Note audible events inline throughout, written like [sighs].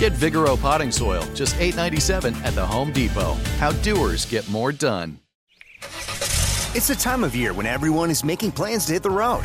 Get Vigoro potting soil, just $8.97 at the Home Depot. How doers get more done. It's the time of year when everyone is making plans to hit the road.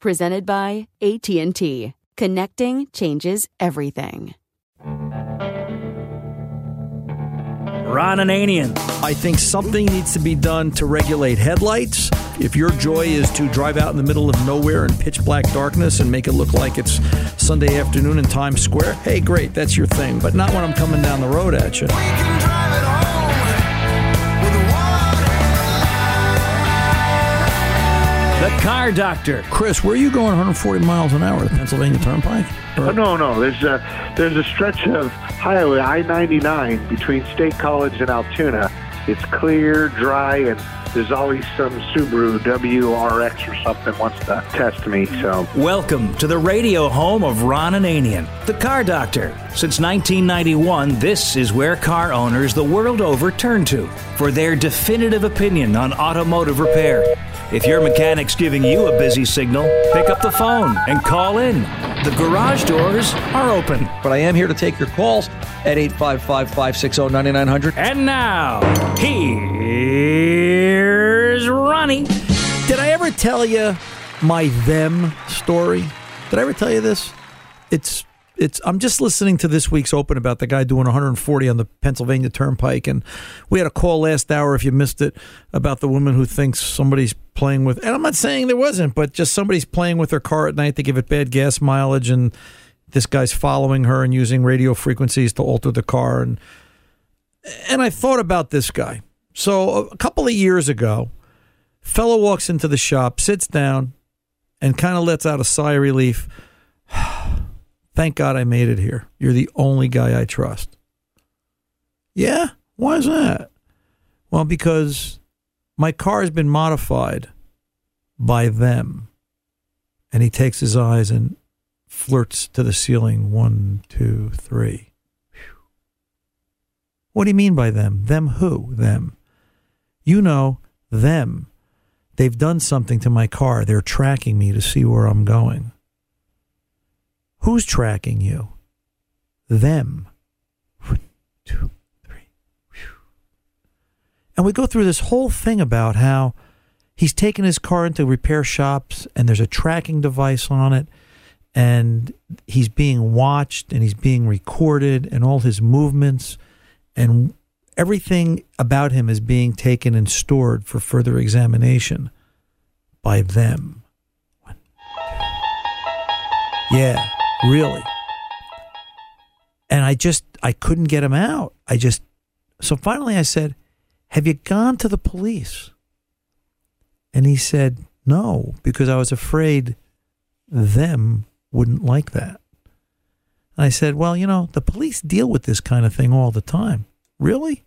Presented by AT&T. Connecting changes everything. Ron Ananian. I think something needs to be done to regulate headlights. If your joy is to drive out in the middle of nowhere in pitch black darkness and make it look like it's Sunday afternoon in Times Square, hey, great, that's your thing. But not when I'm coming down the road at you. The Car Doctor. Chris, where are you going 140 miles an hour? The Pennsylvania Turnpike? Oh, no, no. There's a there's a stretch of highway I-99 between State College and Altoona. It's clear, dry, and there's always some Subaru WRX or something wants to test me. So Welcome to the radio home of Ron Ananian, the car doctor. Since 1991, this is where car owners the world over turn to for their definitive opinion on automotive repair. If your mechanic's giving you a busy signal, pick up the phone and call in. The garage doors are open. But I am here to take your calls at 855 560 9900. And now, here's Ronnie. Did I ever tell you my them story? Did I ever tell you this? It's it's I'm just listening to this week's open about the guy doing 140 on the Pennsylvania Turnpike and we had a call last hour if you missed it about the woman who thinks somebody's playing with and I'm not saying there wasn't but just somebody's playing with her car at night to give it bad gas mileage and this guy's following her and using radio frequencies to alter the car and and I thought about this guy. So a couple of years ago, fellow walks into the shop, sits down, and kind of lets out a sigh of relief. [sighs] Thank God I made it here. You're the only guy I trust. Yeah? Why is that? Well, because my car has been modified by them. And he takes his eyes and flirts to the ceiling. One, two, three. Phew. What do you mean by them? Them who? Them. You know, them. They've done something to my car. They're tracking me to see where I'm going. Who's tracking you? Them. One, two, three. Phew. And we go through this whole thing about how he's taken his car into repair shops and there's a tracking device on it and he's being watched and he's being recorded and all his movements and everything about him is being taken and stored for further examination by them. Yeah, really. And I just I couldn't get him out. I just so finally I said, "Have you gone to the police?" And he said, No, because I was afraid them wouldn't like that. And I said, Well, you know, the police deal with this kind of thing all the time. Really?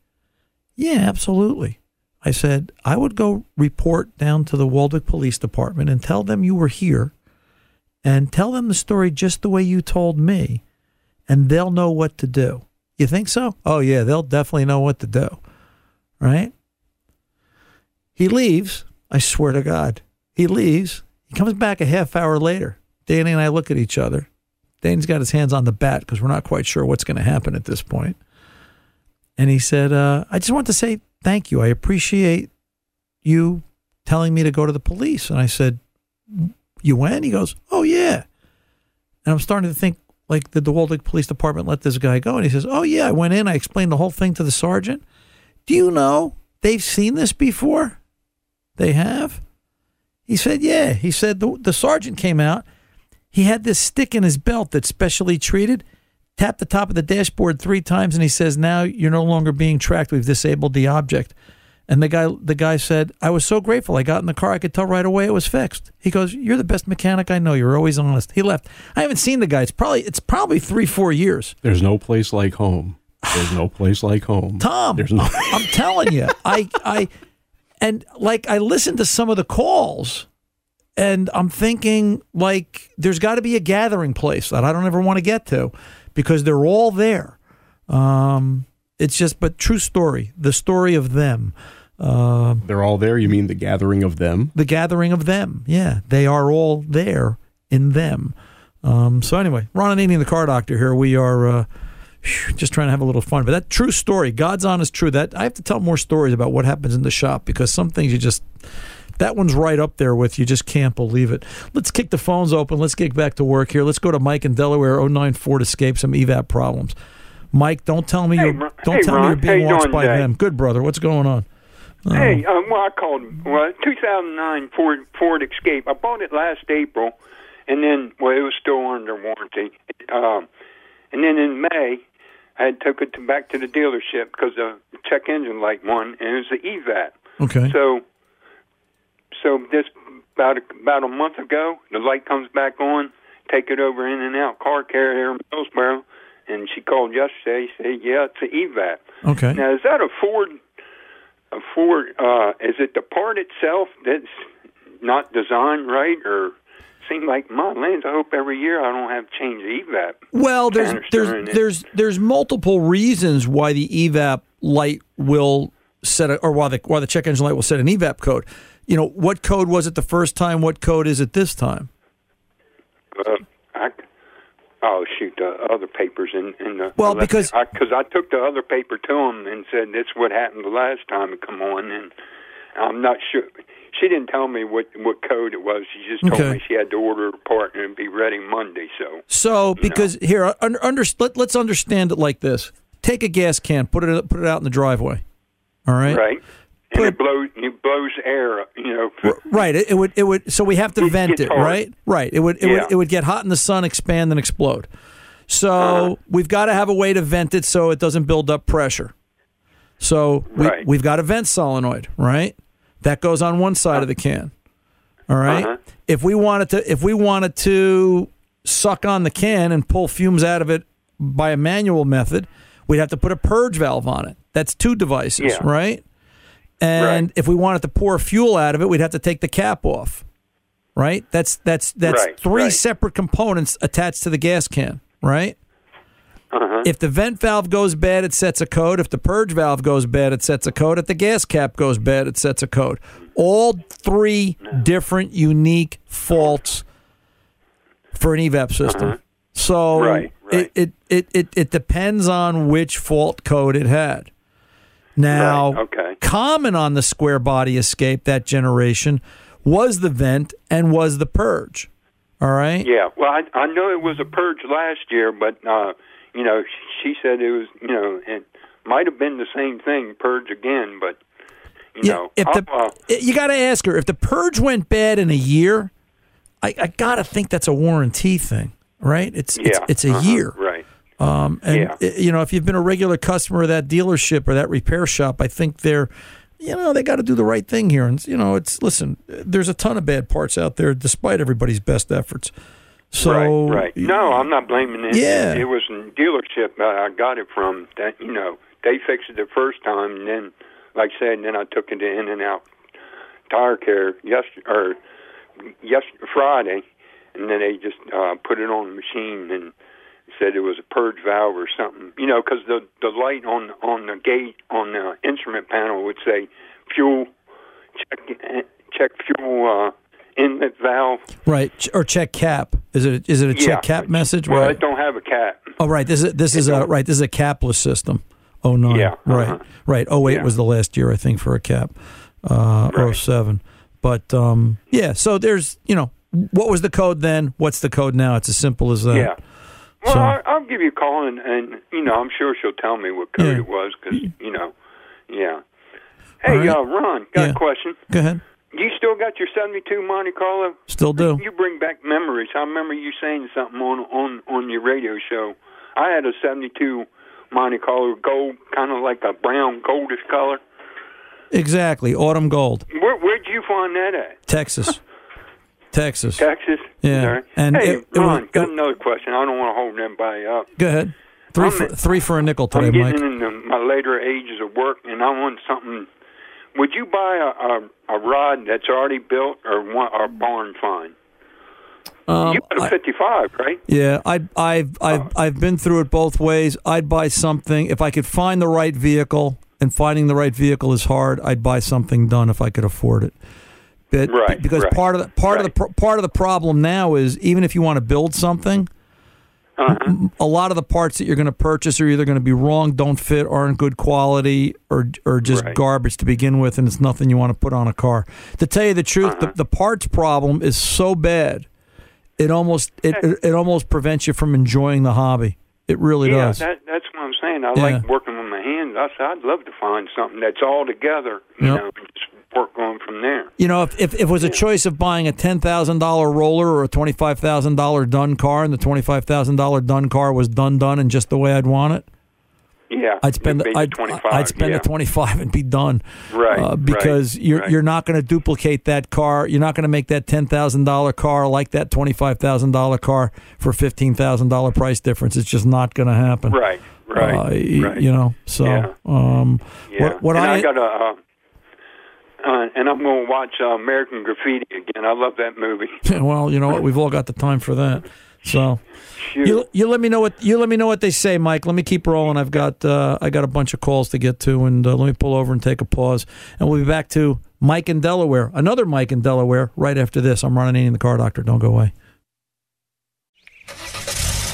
Yeah, absolutely. I said, I would go report down to the Waldwick Police Department and tell them you were here and tell them the story just the way you told me, and they'll know what to do. You think so? Oh, yeah, they'll definitely know what to do. Right? He leaves. I swear to God. He leaves. He comes back a half hour later. Danny and I look at each other. Danny's got his hands on the bat because we're not quite sure what's going to happen at this point. And he said, uh, I just want to say thank you. I appreciate you telling me to go to the police. And I said, You went? He goes, Oh, yeah. And I'm starting to think, like, did the Waldwick Police Department let this guy go? And he says, Oh, yeah. I went in. I explained the whole thing to the sergeant. Do you know they've seen this before? They have? He said, Yeah. He said, The, the sergeant came out. He had this stick in his belt that's specially treated tapped the top of the dashboard three times and he says now you're no longer being tracked we've disabled the object and the guy the guy said i was so grateful. I got in the car. I could tell right away it was fixed. He goes you're the best mechanic i know. You're always honest. He left. I haven't seen the guy. It's probably it's probably three four years. There's no place like home. There's no place like home. tom There's no. i'm telling you i i and like i listened to some of the calls and i'm thinking like there's got to be a gathering place that i don't ever want to get to because they're all there. Um it's just but true story the story of them uh, They're all there. You mean the gathering of them? the gathering of them yeah they are all there in them um so anyway Ron Ananian, the car doctor here we are uh just trying to have a little fun but that true story god's honest true that i have to tell more stories about what happens in the shop because some things you just that one's right up there with you just can't believe it. Let's kick the phones open. Let's get back to work here. Let's go to Mike in Delaware 094 to escape some evap problems. Mike, don't tell me Hey, you're don't hey, tell me you're being watched by today? them. Good brother. What's going on? Uh, Hey, um, well, I called. Well, 2009 Ford Ford Escape. I bought it last April, and then well, it was still under warranty. Um, and then in May, I had took it to, back to the dealership because the check engine light won, and it was the EVAP. Okay. So, so this about a, about a month ago, the light comes back on. Take it over in and out car care here in Millsboro, and she called yesterday. Said, "Yeah, it's an EVAP." Okay. Now, is that a Ford? A Ford? Uh, is it the part itself that's not designed right, or seem like my lands? I hope every year I don't have to change the EVAP. Well, there's there's there's there's multiple reasons why the evap light will set a, or why the why the check engine light will set an evap code. You know, what code was it the first time? What code is it this time? Uh, oh shoot, the other papers in, in the Well, because- I, cause I took the other paper to him and said this what happened the last time it come on, and I'm not sure. She didn't tell me what what code it was. She just told Okay. me she had to order a part and be ready Monday. So So, because here, un, under, let, let's understand it like this: take a gas can, put it put it out in the driveway. All right. right, and it blows it blows air. You know, R- Right. It, it would. It would. So we have to It vent it. hard. Right. Right. It would. It Yeah. would. It would get hot in the sun, expand, and explode. So Uh-huh. we've got to have a way to vent it so it doesn't build up pressure. So we, Right. we've got a vent solenoid. Right. That goes on one side of the can. All right? Uh-huh. If we wanted to, if we wanted to suck on the can and pull fumes out of it by a manual method, we'd have to put a purge valve on it. That's two devices, Yeah. right? And Right. if we wanted to pour fuel out of it, we'd have to take the cap off. Right? That's that's that's Right, three right. separate components attached to the gas can, right? uh-huh. If the vent valve goes bad, it sets a code. If the purge valve goes bad, it sets a code. If the gas cap goes bad, it sets a code. All three different unique faults for an evap system. So Uh-huh. Right, right. It, it, it, it, it depends on which fault code it had. Now, Right, okay. Common on the square body escape that generation was the vent and was the purge. All right. Yeah, well, I, I know it was a purge last year, but uh, you know, she said it was, you know, it might have been the same thing, purge again, but you Yeah, know, if the uh, you got to ask her if the purge went bad in a year, I, I got to think that's a warranty thing, right? It's it's, it's a uh-huh, year. right? Um, and Yeah. uh, you know, if you've been a regular customer of that dealership or that repair shop, I think they're you know, they got to do the right thing here. And, you know, it's, listen, there's a ton of bad parts out there despite everybody's best efforts. So, right, right. No, I'm not blaming it. Yeah. It was in dealership I got it from. That you know, they fixed it the first time, and then, like I said, then I took it to In and Out Tire Care yesterday or yes Friday, and then they just uh, put it on the machine and said it was a purge valve or something. You know, because the the light on on the gate on the instrument panel would say fuel check check fuel uh, inlet valve. right. Or check cap. Is it, is it a check Yeah. cap message? Well, right. it don't have a cap. Oh, right. This is this is a right. This is a capless system. Oh nine. Yeah, Right. uh-huh. Right. Oh eight Yeah. was the last year I think for a cap. Uh, oh seven. But um, yeah. So there's you know what was the code then? What's the code now? It's as simple as that. Yeah. Well, So- I, I'll give you a call, and, and you know, I'm sure she'll tell me what code Yeah. it was, because you know, yeah. Hey, right. uh, Ron, got Yeah. a question. Go ahead. You still got your '72 Monte Carlo? Still do. You bring back memories. I remember you saying something on on on your radio show. I had a '72 Monte Carlo gold, kind of like a brown goldish color. Exactly. Autumn gold. Where where'd you find that at? Texas. [laughs] Texas. Texas. Yeah. And hey, it- it was- Ron, got another question. I don't want to hold anybody up. Go ahead. 3 I'm for, three for a nickel today, I'm Mike. getting into my later ages of work, and I want something. Would you buy a a, a rod that's already built, or one or barn find? Um, you got a I- 55, right? Yeah, I, I've I've I've been through it both ways. I'd buy something if I could find the right vehicle, and finding the right vehicle is hard. I'd buy something done if I could afford it. Right, because right, part of the part of the part of the problem now is even if you want to build something, Uh-huh. a lot of the parts that you're going to purchase are either going to be wrong, don't fit, aren't good quality, or or just Right. garbage to begin with, and it's nothing you want to put on a car. To tell you the truth, Uh-huh. the, the parts problem is so bad, it almost it, it, almost prevents you from enjoying the hobby. It really yeah, does. that, that's what I'm saying. I Yeah. like working with my hands. I said I'd love to find something that's all together, you Yep. know, work on from there. You know, if, if, if it was a choice of buying a ten thousand dollar roller or a twenty five thousand dollar done car, and the twenty five thousand dollar done car was done done and just the way I'd want it, Yeah, I'd spend the, I'd, 25. I'd spend yeah. the twenty five and be done. Right, uh, because right, you're right. you're not going to duplicate that car. You're not going to make that ten thousand dollar car like that twenty five thousand dollar car for fifteen thousand dollar price difference. It's just not going to happen. Right, right, Uh, right. You know. So, Yeah. um, Yeah. what what I, I, got a, uh, uh, and I'm going to watch uh, American Graffiti again. I love that movie. [laughs] well, you know what? We've all got the time for that. So. Shoot. You, you let me know what you let me know what they say, Mike. Let me keep rolling. I've got uh, I got a bunch of calls to get to, and uh, let me pull over and take a pause, and we'll be back to Mike in Delaware, another Mike in Delaware, right after this. I'm Ron Ananian the car doctor. Don't go away.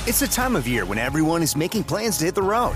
It's the time of year when everyone is making plans to hit the road.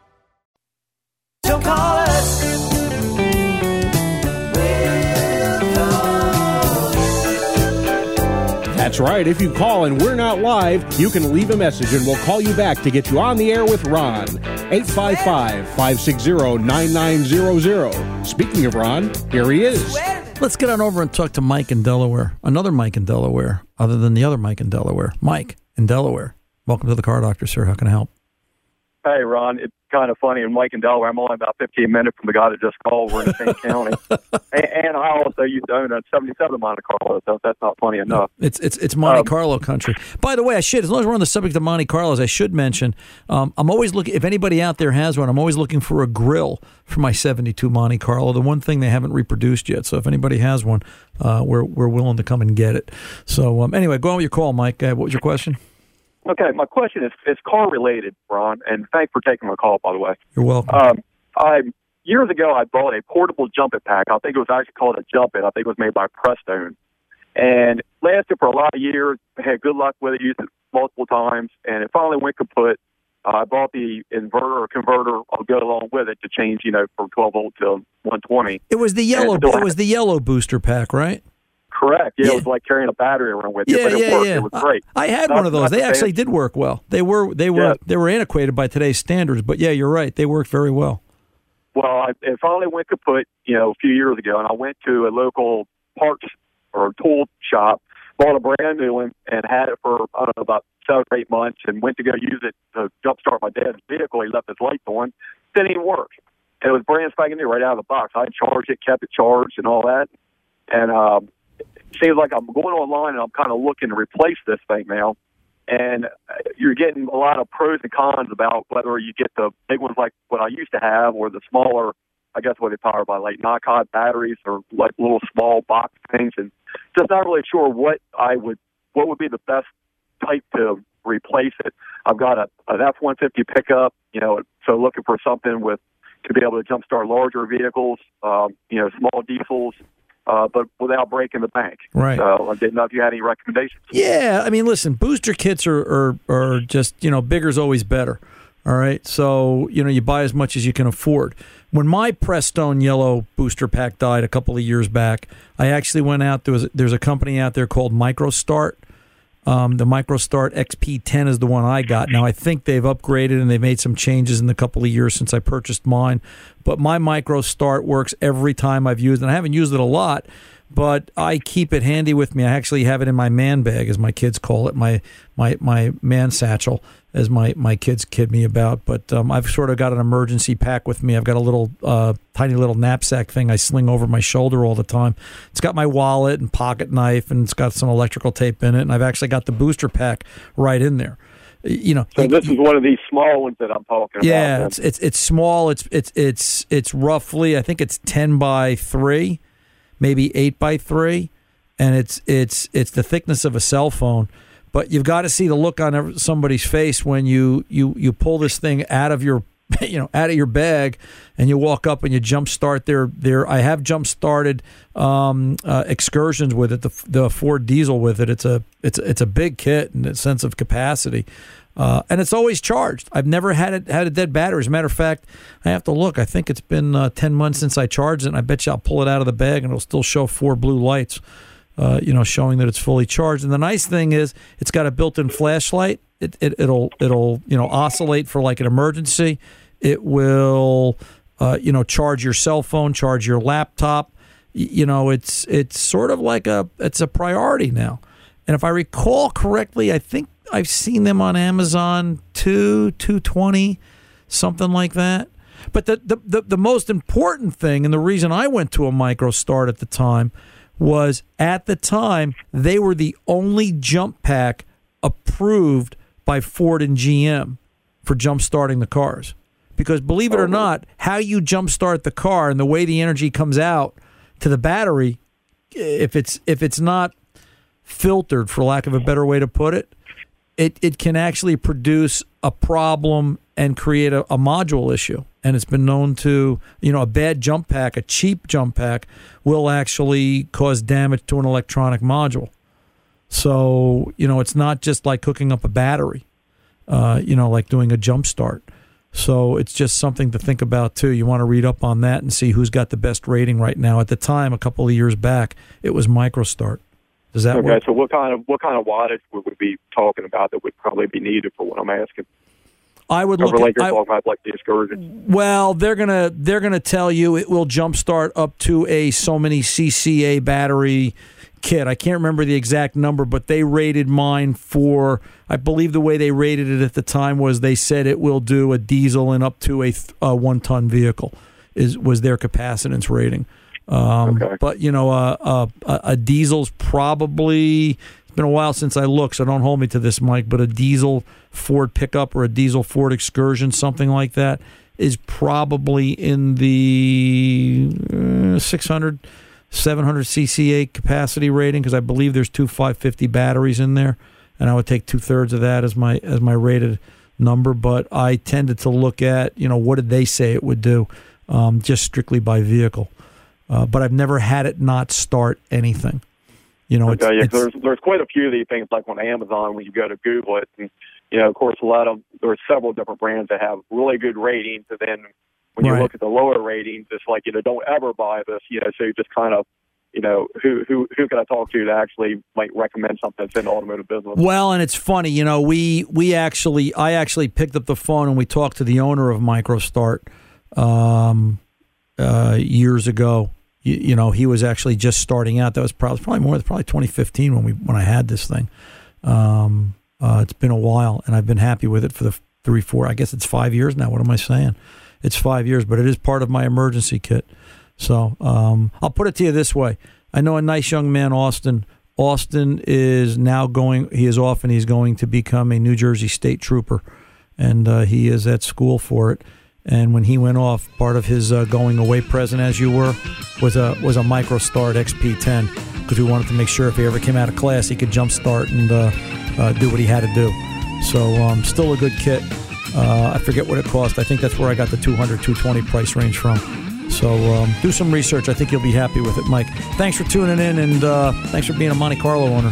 Don't call us. That's right. If you call and we're not live, you can leave a message and we'll call you back to get you on the air with Ron. 855 560 9900. Speaking of Ron, here he is. Let's get on over and talk to Mike in Delaware. Another Mike in Delaware, other than the other Mike in Delaware. Mike in Delaware. Welcome to the Car Doctor, sir. How can I help? Hey, Ron, it's kind of funny. In Mike in Delaware, I'm only about 15 minutes from the guy that just called. We're in the same county. [laughs] And, and I also used to own a 77 Monte Carlo, so that's not funny enough. It's it's it's Monte Carlo country. By the way, I should as long as we're on the subject of Monte Carlos, I should mention um, I'm always looking. If anybody out there has one, I'm always looking for a grill for my 72 Monte Carlo. The one thing they haven't reproduced yet. So if anybody has one, uh, we're we're willing to come and get it. So um, anyway, go on with your call, Mike. Uh, what was your question? Okay, my question is is car related, Ron, and thanks for taking my call, by the way. You're welcome. Um, I years ago I bought a portable jump it pack. I think it was actually called a jump it. I think it was made by Prestone, and lasted for a lot of years. Had good luck with it, used it multiple times, and it finally went kaput. Uh, I bought the inverter or converter. I'll go along with it to change, you know, from 12 volt to 120. It was the yellow. It was the yellow booster pack, right? Correct. Yeah, it was like carrying a battery around with you, Yeah, but it yeah, worked. yeah. It was great. I had Not- one of those. They the actually did work well. They were they were Yeah. they were antiquated by today's standards, but yeah, you're right. They worked very well. Well, I, it finally went kaput, you know, a few years ago, and I went to a local parts or tool shop, bought a brand new one, and had it for I don't know about seven or eight months, and went to go use it to jumpstart my dad's vehicle. He left his lights on, didn't even work. And it was brand spanking new right out of the box. I charged it, kept it charged, and all that. And um, seems like I'm going online and I'm kind of looking to replace this thing now. And uh, you're getting a lot of pros and cons about whether you get the big ones like what I used to have or the smaller, I guess what they powered by like Nikon batteries or like little small box things. And just not really sure what I would, what would be the best type to replace it. I've got a, an F-150 pickup, you know, so looking for something with, to be able to jumpstart larger vehicles, um, you know, small diesels, uh, but without breaking the bank. Right. So I didn't know if you had any recommendations. Yeah, I mean, listen, booster kits are, are are just you know bigger's always better. All right, so you know you buy as much as you can afford. When my Prestone yellow booster pack died a couple of years back, I actually went out. There was there's a company out there called MicroStart. Um, the MicroStart XP10 is the one I got. Now I think they've upgraded and they've made some changes in the couple of years since I purchased mine. But my MicroStart works every time I've used it. And I haven't used it a lot, but I keep it handy with me. I actually have it in my man bag, as my kids call it, my my my man satchel, as my my kids kid me about. But um, I've sort of got an emergency pack with me. I've got a little uh, tiny little knapsack thing I sling over my shoulder all the time. It's got my wallet and pocket knife, and it's got some electrical tape in it. And I've actually got the booster pack right in there. You know, So this is one of these small ones that I'm talking yeah, about. it's it's it's small. It's it's it's it's roughly I think it's ten by three, maybe eight by three, and it's it's it's the thickness of a cell phone. But you've got to see the look on somebody's face when you you you pull this thing out of your [laughs] you know out of your bag and you walk up and you jump start their their I have jump started um, uh, excursions with it the the Ford diesel with it. It's a it's it's a big kit in a sense of capacity. Uh, and it's always charged. I've never had it had a dead battery. As a matter of fact I have to look. I think it's been uh, ten months since I charged it and I bet you I'll pull it out of the bag and it'll still show four blue lights uh, you know, showing that it's fully charged. And the nice thing is, it's got a built-in flashlight. It, it it'll it'll you know oscillate for like an emergency. It will uh, you know charge your cell phone, charge your laptop. You know, it's it's sort of like a it's a priority now. And if I recall correctly, I think I've seen them on Amazon two, two twenty, something like that. But the, the, the, the most important thing, and the reason I went to a MicroStart at the time, was at the time they were the only jump pack approved by Ford and GM for jump starting the cars. Because believe it or oh, not, how you jump start the car and the way the energy comes out to the battery, if it's if it's not filtered, for lack of a better way to put it, it, it can actually produce a problem and create a, a module issue. And it's been known to, you know, a bad jump pack, a cheap jump pack, will actually cause damage to an electronic module. So, you know, it's not just like hooking up a battery, uh, you know, like doing a jump start. So it's just something to think about too. You want to read up on that and see who's got the best rating right now. At the time, a couple of years back, it was MicroStart. Does that okay, work? so what kind of what kind of wattage would we be talking about that would probably be needed for what I'm asking? I would look Over like at, I- about like the excursion. Well, they're gonna they're gonna tell you it will jumpstart up to a so many CCA battery kit. I can't remember the exact number, but they rated mine for I believe the way they rated it at the time was they said it will do a diesel and up to a, a one ton vehicle is was their capacitance rating. Um, But you know, uh, uh, a, a diesel's probably it's been a while since I looked, so don't hold me to this, Mike. But a diesel Ford pickup or a diesel Ford Excursion, something like that, is probably in the uh, 600, 700 CCA capacity rating because I believe there's two 550 batteries in there, and I would take two thirds of that as my as my rated number. But I tended to look at you know what did they say it would do, um, just strictly by vehicle. Uh, but I've never had it not start anything. You know, it's, okay, it's there's there's quite a few of these things like on Amazon when you go to Google it, and you know, of course, a lot of there's several different brands that have really good ratings, and then when you Right. look at the lower ratings, it's like you know, don't ever buy this. You know, so you just kind of you know, who who who can I talk to to actually might recommend something that's in the automotive business? Well, and it's funny, you know, we we actually I actually picked up the phone and we talked to the owner of MicroStart um, uh, years ago. You, you know, he was actually just starting out. That was probably probably more probably 2015 when we when I had this thing. Um, uh, it's been a while, and I've been happy with it for the three, four. I guess it's five years now. What am I saying? It's five years, but it is part of my emergency kit. So um, I'll put it to you this way: I know a nice young man, Austin. Austin is now going. He is off, and he's going to become a New Jersey State Trooper, and uh, he is at school for it. And when he went off, part of his uh, going away present, as you were, was a was a MicroStart XP10 because we wanted to make sure if he ever came out of class, he could jump start and uh, uh, do what he had to do. So um, still a good kit. Uh, I forget what it cost. I think that's where I got the 200, 220 price range from. So um, do some research. I think you'll be happy with it, Mike. Thanks for tuning in, and uh, thanks for being a Monte Carlo owner.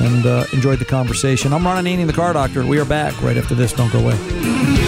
And uh, enjoyed the conversation. I'm Ron Ananian, the car doctor. We are back right after this. Don't go away.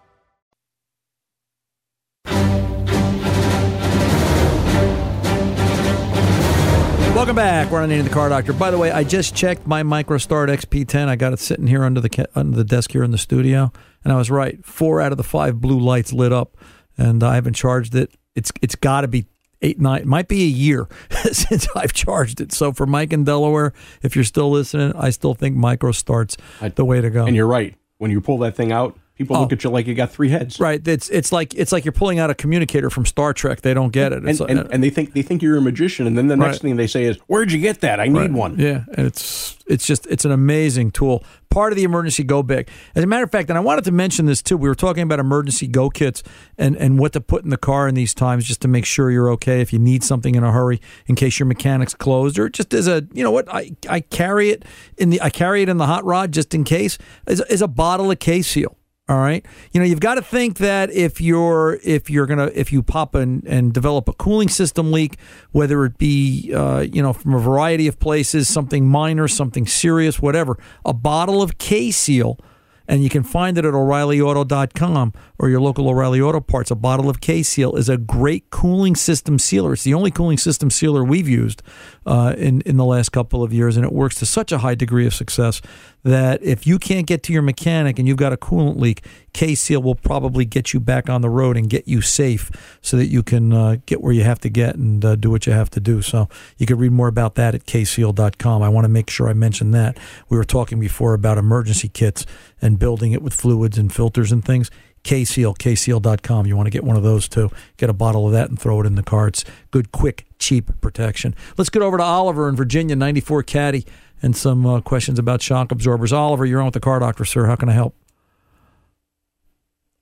Welcome back. We're on the Car Doctor. By the way, I just checked my MicroStart XP10. I got it sitting here under the under the desk here in the studio, and I was right. Four out of the five blue lights lit up, and I haven't charged it. It's it's got to be eight nine. Might be a year [laughs] since I've charged it. So for Mike in Delaware, if you're still listening, I still think MicroStart's the way to go. And you're right. When you pull that thing out, people Oh. look at you like you got three heads. Right. It's it's like it's like you're pulling out a communicator from Star Trek. They don't get it. And, It's and, like- uh, and they think they think you're a magician, and then the next Right. thing they say is, "Where'd you get that? I need Right. one." Yeah, and it's it's just it's an amazing tool. Part of the emergency go big. As a matter of fact, and I wanted to mention this too. We were talking about emergency go kits and and what to put in the car in these times, just to make sure you're okay if you need something in a hurry, in case your mechanic's closed, or just as a you know what I I carry it in the I carry it in the hot rod just in case is is a bottle of K seal. All right. You know, you've got to think that if you're if you're gonna if you pop and and develop a cooling system leak, whether it be uh, you know from a variety of places, something minor, something serious, whatever, a bottle of K Seal, and you can find it at O'ReillyAuto.com or your local O'Reilly Auto Parts. A bottle of K Seal is a great cooling system sealer. It's the only cooling system sealer we've used uh, in in the last couple of years, and it works to such a high degree of success that if you can't get to your mechanic and you've got a coolant leak, K Seal will probably get you back on the road and get you safe so that you can uh, get where you have to get and uh, do what you have to do. So you can read more about that at kseal.com. I want to make sure I mention that. We were talking before about emergency kits and building it with fluids and filters and things. KSEAL, kseal.com. You want to get one of those too. Get a bottle of that and throw it in the car. It's good, quick, cheap protection. Let's get over to Oliver in Virginia, 94 Caddy, and some uh, questions about shock absorbers. Oliver, you're on with the car doctor, sir. How can I help?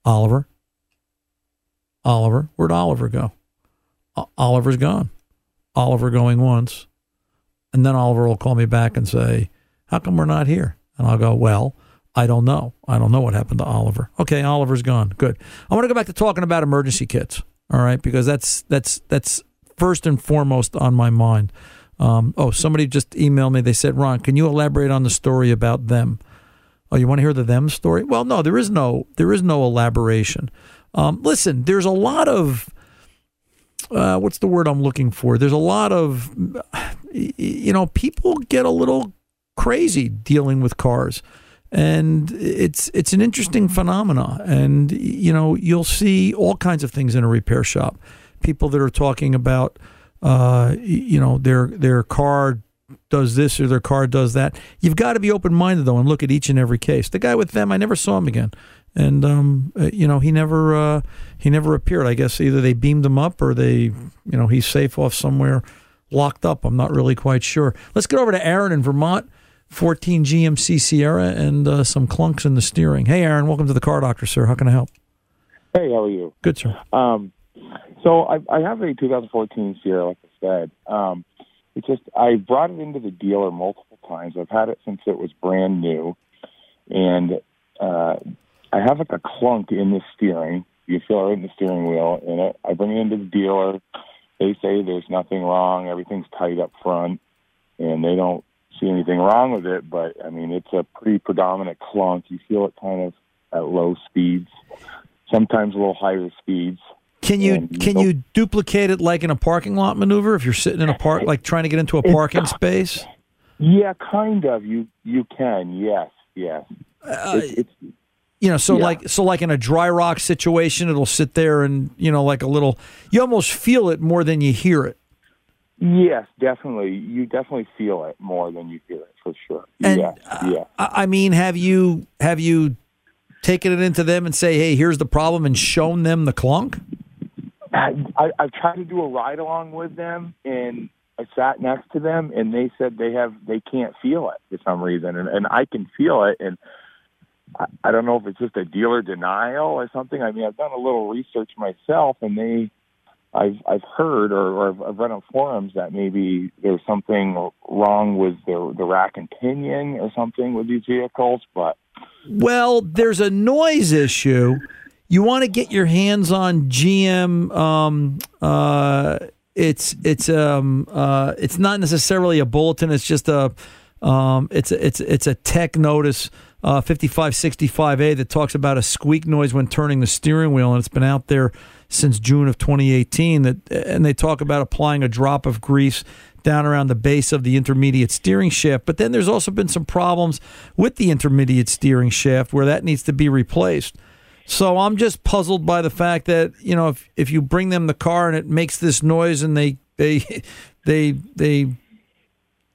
Oliver? Oliver? Where'd Oliver go? O- Oliver's gone. Oliver going once. And then Oliver will call me back and say, How come we're not here? And I'll go, Well, I don't know. I don't know what happened to Oliver. Okay, Oliver's gone. Good. I want to go back to talking about emergency kits. All right, because that's that's that's first and foremost on my mind. Um, oh, somebody just emailed me. They said, Ron, can you elaborate on the story about them? Oh, you want to hear the them story? Well, no, there is no there is no elaboration. Um, listen, there's a lot of uh, what's the word I'm looking for? There's a lot of [sighs] you know people get a little crazy dealing with cars, and it's it's an interesting phenomena. And you know you'll see all kinds of things in a repair shop. People that are talking about uh, you know their their car does this or their car does that. You've got to be open minded though and look at each and every case. The guy with them, I never saw him again, and um, uh, you know he never uh, he never appeared. I guess either they beamed him up or they you know he's safe off somewhere locked up. I'm not really quite sure. Let's get over to Aaron in Vermont. 14 GMC Sierra and uh, some clunks in the steering. Hey, Aaron, welcome to the Car Doctor, sir. How can I help? Hey, how are you? Good, sir. Um, so I, I have a 2014 Sierra, like I said. Um, it's just I brought it into the dealer multiple times. I've had it since it was brand new, and uh, I have like a clunk in the steering. You feel it in the steering wheel, and it, I bring it into the dealer. They say there's nothing wrong, everything's tight up front, and they don't see anything wrong with it. But I mean, it's a pretty predominant clunk. You feel it kind of at low speeds, sometimes a little higher speeds. Can you And can don't- you duplicate it like in a parking lot maneuver if you're sitting in a park like trying to get into a parking space? Yeah, kind of. You you can. Yes, yes. Uh, it's, it's You know, so Yeah. like so like in a dry rock situation, it'll sit there and you know like a little. You almost feel it more than you hear it. Yes, definitely. You definitely feel it more than you hear it for sure. And, yeah, uh, yeah. I I mean, have you have you taken it into them and say, hey, here's the problem, and shown them the clunk? I, I, I've tried to do a ride along with them, and I sat next to them, and they said they have they can't feel it for some reason, and, and I can feel it, and I, I don't know if it's just a dealer denial or something. I mean, I've done a little research myself, and they, I've I've heard or, or I've, I've read on forums that maybe there's something wrong with the the rack and pinion or something with these vehicles, but Well, there's a noise issue. You want to get your hands on GM. Um, uh, it's it's um, uh, it's not necessarily a bulletin. It's just a um, it's a, it's it's a tech notice. Uh, 5565A that talks about a squeak noise when turning the steering wheel, and it's been out there since June of 2018. That and they talk about applying a drop of grease down around the base of the intermediate steering shaft. But then there's also been some problems with the intermediate steering shaft where that needs to be replaced. So I'm just puzzled by the fact that you know if if you bring them the car and it makes this noise and they they [laughs] they they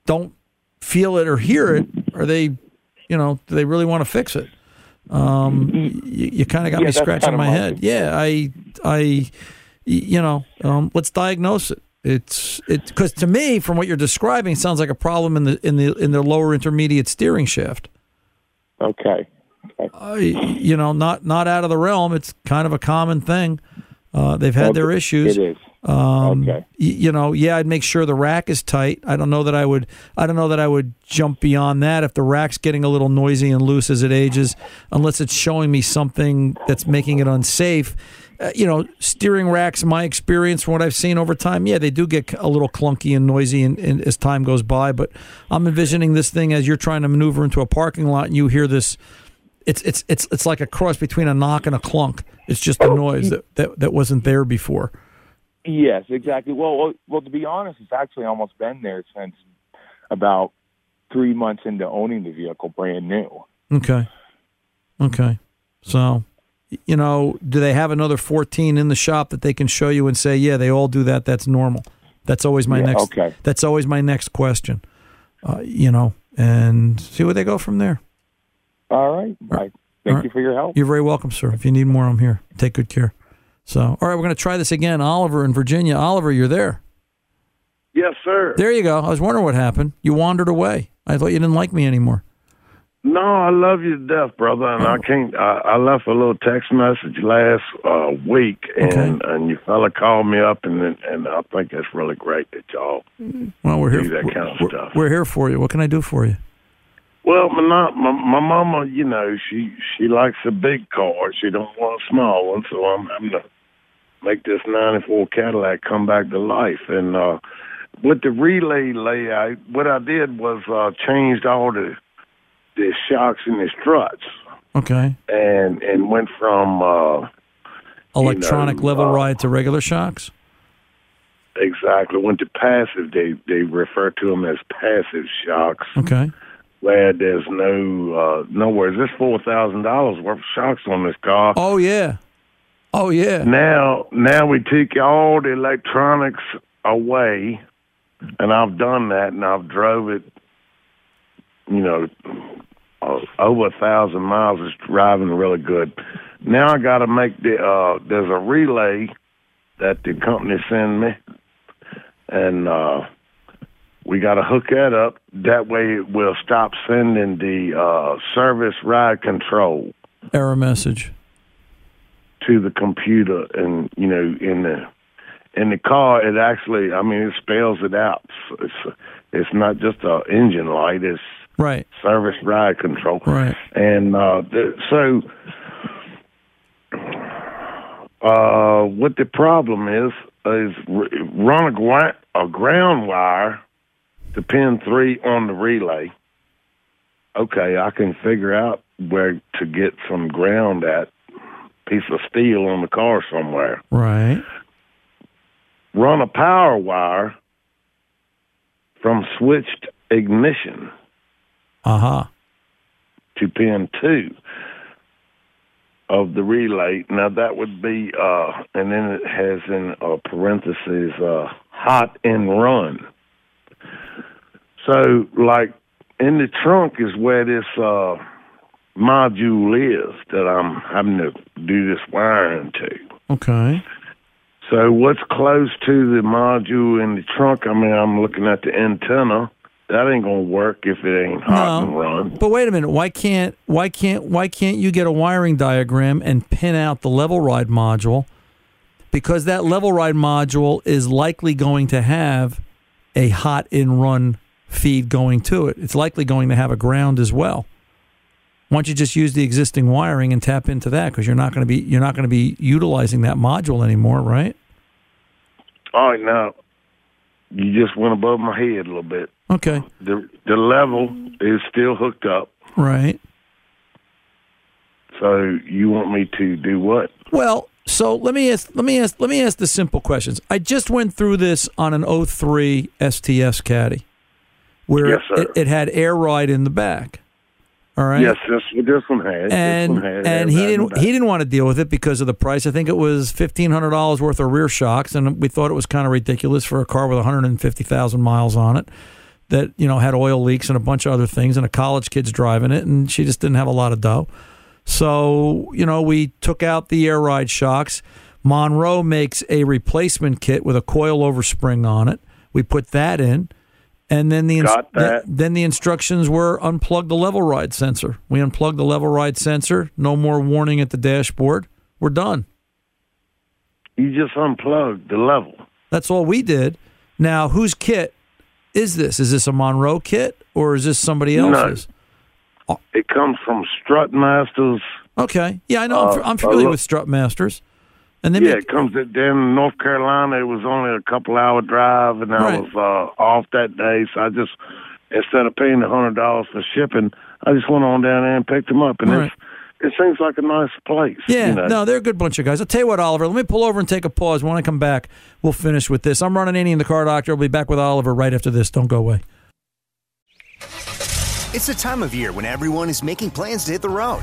don't feel it or hear it, are they you know do they really want to fix it? Um, you, you kind of got Yeah, me scratching my head. Yeah, I I you know um, let's diagnose it. It's it because to me, from what you're describing, it sounds like a problem in the in the in the lower intermediate steering shaft. okay. I, you know, not not out of the realm. It's kind of a common thing. Uh, they've had their issues. It is. Um, Okay. y- you know, yeah, I'd make sure the rack is tight. I don't know that I would. I don't know that I would jump beyond that if the rack's getting a little noisy and loose as it ages, unless it's showing me something that's making it unsafe. Uh, you know, steering racks. My experience from what I've seen over time, yeah, they do get a little clunky and noisy, and, and as time goes by. But I'm envisioning this thing as you're trying to maneuver into a parking lot, and you hear this it's it's it's it's like a cross between a knock and a clunk. It's just a noise that, that, that wasn't there before. Yes, exactly. Well, well, well, to be honest, it's actually almost been there since about three months into owning the vehicle, brand new. Okay. Okay. So, you know, do they have another 14 in the shop that they can show you and say, yeah, they all do that. That's normal. That's always my Yeah, next. okay. That's always my next question. Uh, you know, and see where they go from there. All right. Thank All right. you for your help. You're very welcome, sir. If you need more, I'm here. Take good care. So, all right, we're going to try this again. Oliver in Virginia. Oliver, you're there. Yes, sir. There you go. I was wondering what happened. You wandered away. I thought you didn't like me anymore. No, I love you to death, brother, and I can't. I, I left a little text message last uh, week, and and you fella called me up, and and I think that's really great that y'all Well, we're here. do that kind of we're, stuff. we're here for you. What can I do for you? Well, my, not- my my mama, you know, she she likes a big car. She don't want a small one, so I'm to make this '94 Cadillac come back to life. And uh, with the relay layout, what I did was uh, changed all the the shocks and the struts, Okay. and and went from uh, Electronic know, level uh, ride to regular shocks. exactly went to passive. They they refer to them as passive shocks. Okay. Where there's no uh, nowhere. There's four thousand dollars worth of shocks on this car. Oh yeah. Oh yeah. Now, now we take all the electronics away, and I've done that, and I've drove it. You know, over a thousand miles. It's driving really good. Now I got to make the. Uh, there's a relay that the company send me, and uh, we got to hook that up. That way, it will stop sending the uh, service ride control Error message. To the computer and you know in the in the car it actually i mean it spells it out it's it's not just a engine light it's Right. service ride control Right. and uh the, so uh what the problem is is r- run a, gwa- a ground wire to pin 3 on the relay okay i can figure out where to get some ground at piece of steel on the car somewhere. Right. Run a power wire from switched ignition Uh huh. to pin two. of the relay. Now that would be, uh, and then it has in uh, parentheses, uh, hot and run. So, like in the trunk is where this uh, module is that I'm having to do this wiring to. Okay. So, what's close to the module in the trunk? I mean, I'm looking at the antenna. That ain't gonna work if it ain't hot and run. But wait a minute. Why can't why can't why can't you get a wiring diagram and pin out the level ride module? Because that level ride module is likely going to have a hot in run feed going to it. It's likely going to have a ground as well. Why don't you just use the existing wiring and tap into that? Because you're not going to be you're not going to be utilizing that module anymore, right? All right, now you just went above my head a little bit. Okay. The the level is still hooked up. Right. So you want me to do what? Well, so let me ask let me ask let me ask the simple questions. I just went through this on an 03 STS caddy where Yes, it, it had air ride in the back. All right. Yes, this this one has. and one has and he didn't he didn't want to deal with it because of the price. I think it was fifteen hundred dollars worth of rear shocks, and we thought it was kind of ridiculous for a car with one hundred and fifty thousand miles on it that you know had oil leaks and a bunch of other things, and a college kid's driving it, and she just didn't have a lot of dough. So you know we took out the air ride shocks. Monroe makes a replacement kit with a coilover spring on it. We put that in. And then the ins- Got that. then the instructions were unplug the level ride sensor. We unplugged the level ride sensor. No more warning at the dashboard. We're done. You just unplugged the level. That's all we did. Now, whose kit is this? Is this a Monroe kit or is this somebody No. else's? It comes from Strutmasters. Okay. Yeah, I know. I'm, Uh, I'm familiar uh, with Strutmasters. And then yeah, it comes at down in North Carolina. It was only a couple hour drive, and I Right. was uh, off that day, so I just instead of paying a hundred dollars for shipping, I just went on down there and picked them up, and Right. it's it seems like a nice place. Yeah, you know? no, they're a good bunch of guys. I'll tell you what, Oliver, let me pull over and take a pause. When I come back, we'll finish with this. I'm Ron Ananian the car doctor. I'll be back with Oliver right after this. Don't go away. It's the time of year when everyone is making plans to hit the road.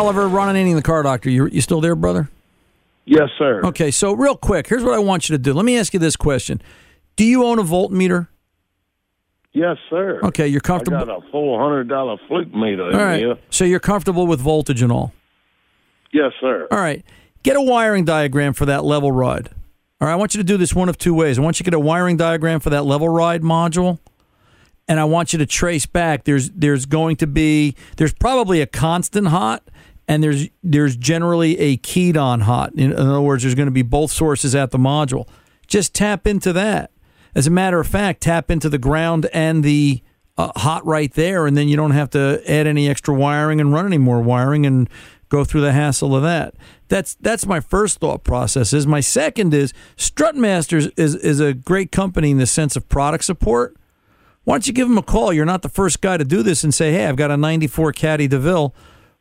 Oliver, Ron Ananian, the car doctor. You, you still there, brother? Yes, sir. Okay, so real quick, here's what I want you to do. Let me ask you this question: Do you own a voltmeter? Yes, sir. Okay, you're comfortable. I got a four hundred dollar fluke meter in All right, here. so you're comfortable with voltage and all. Yes, sir. All right, get a wiring diagram for that level ride. All right, I want you to do this one of two ways. I want you to get a wiring diagram for that level ride module, and I want you to trace back. There's there's going to be there's probably a constant hot, and there's there's generally a keyed on hot. In, in other words, there's going to be both sources at the module. Just tap into that. As a matter of fact, tap into the ground and the uh, hot right there, and then you don't have to add any extra wiring and run any more wiring and go through the hassle of that. That's that's my first thought process. Is my second is Strutmasters is is a great company in the sense of product support. Why don't you give them a call? You're not the first guy to do this and say, "Hey, I've got a '94 Caddy DeVille.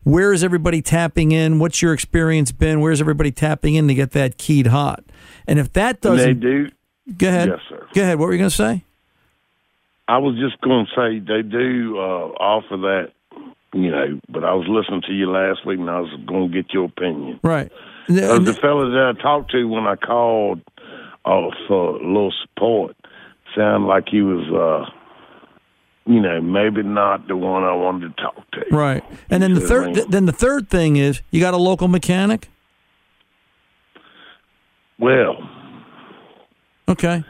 Where is everybody tapping in? What's your experience been? Where's everybody tapping in to get that keyed hot?" And if that doesn't, they do. go ahead. Yes, sir. Go ahead. What were you going to say? I was just going to say they do uh, offer that, you know. But I was listening to you last week, and I was going to get your opinion. Right. Uh, the fella that I talked to when I called uh, for a little support sounded like he was, uh, you know, maybe not the one I wanted to talk to. Right. And then the see what I third th- then the third thing is you got a local mechanic? Well, Okay.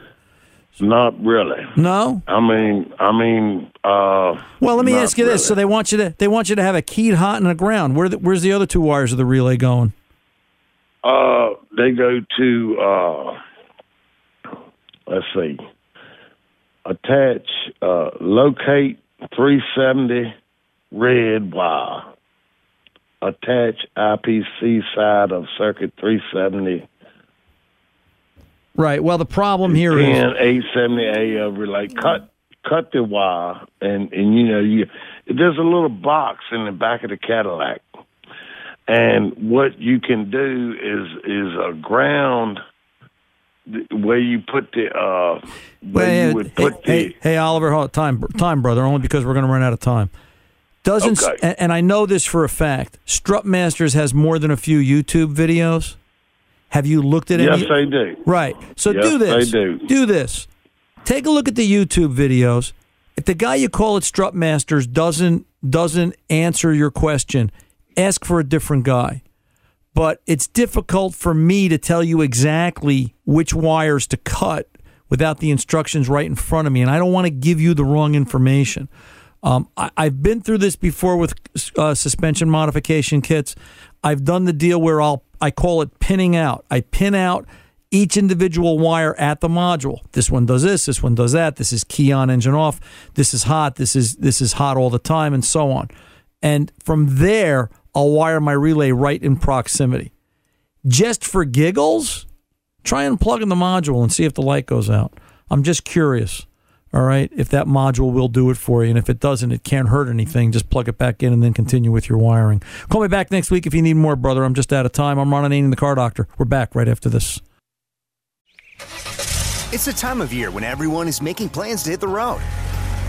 not really. No? I mean, I mean, uh, Well, let me ask you this. So they want you to they want you to have a keyed hot in the ground. Where the, where's the other two wires of the relay going? Uh, they go to uh, let's see, attach, uh, locate 370 red wire, attach IPC side of circuit 370. Right. Well, the problem here is 870A of relay. Cut cut the wire and and you know you there's a little box in the back of the Cadillac. And what you can do is is a ground where you put the uh where Well, you would hey, put the hey, hey, Oliver, hold time, time, brother. Only because we're going to run out of time. Doesn't Okay. and, and I know this for a fact. Strutmasters has more than a few YouTube videos. Have you looked at Yes, any? they do. Right. So Yes, do this. they do. Do this. Take a look at the YouTube videos. If the guy you call at Strutmasters doesn't doesn't answer your question, ask for a different guy. But it's difficult for me to tell you exactly which wires to cut without the instructions right in front of me, and I don't want to give you the wrong information. Um, I, I've been through this before with uh, suspension modification kits. I've done the deal where I'll I call it pinning out. I pin out each individual wire at the module. This one does this. This one does that. This is key on, engine off. This is hot. This is this is hot all the time, and so on. And from there, I'll wire my relay right in proximity. Just for giggles, try and plug in the module and see if the light goes out. I'm just curious. All right, if that module will do it for you, and if it doesn't, it can't hurt anything. Just plug it back in and then continue with your wiring. Call me back next week if you need more, brother. I'm just out of time. I'm Ron Ananian, the car doctor. We're back right after this. It's the time of year when everyone is making plans to hit the road.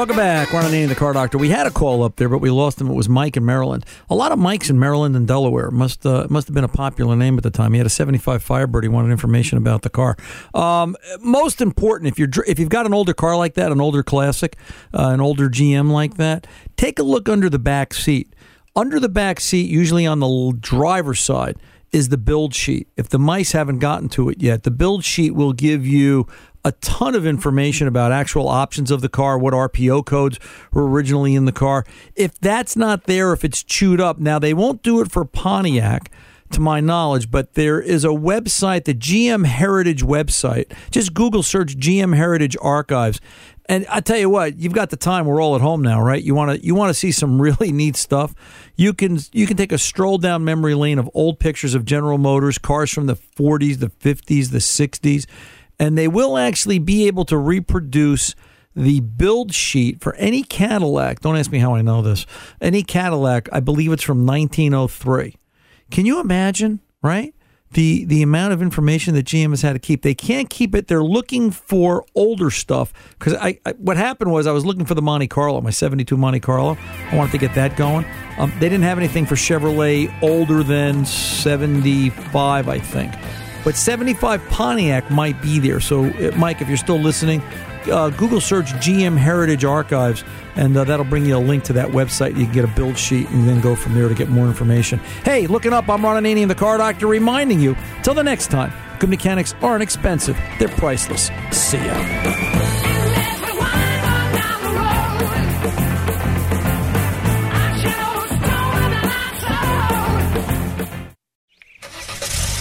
Welcome back. Ron Ananian, the car doctor. We had a call up there, but we lost him. It was Mike in Maryland. A lot of Mikes in Maryland and Delaware. Must uh, must have been a popular name at the time. He had a 75 Firebird. He wanted information about the car. Um, most important, if you're if you've got an older car like that, an older classic, uh, an older GM like that, take a look under the back seat. Under the back seat, usually on the driver's side, is the build sheet. If the mice haven't gotten to it yet, the build sheet will give you a ton of information about actual options of the car, what RPO codes were originally in the car. If that's not there, if it's chewed up, now they won't do it for Pontiac. To my knowledge, but there is a website, the GM Heritage website. Just Google search GM Heritage Archives, and I tell you what, you've got the time. We're all at home now, right? You want to you want to see some [laughs] really neat stuff. You can you can take a stroll down memory lane of old pictures of General Motors cars from the 40s, the 50s, the 60s, and they will actually be able to reproduce the build sheet for any Cadillac. Don't ask me how I know this. Any Cadillac, I believe it's from 1903. Can you imagine, right? The the amount of information that GM has had to keep. They can't keep it. They're looking for older stuff because I, I what happened was I was looking for the Monte Carlo, my 72 Monte Carlo. I wanted to get that going. Um, they didn't have anything for Chevrolet older than 75, I think. But 75 Pontiac might be there. So, uh, Mike, if you're still listening, uh, Google search GM Heritage Archives, and uh, that'll bring you a link to that website. You can get a build sheet and then go from there to get more information. Hey, looking up, I'm Ron Ananian, the car doctor, reminding you till the next time, good mechanics aren't expensive, they're priceless. See ya.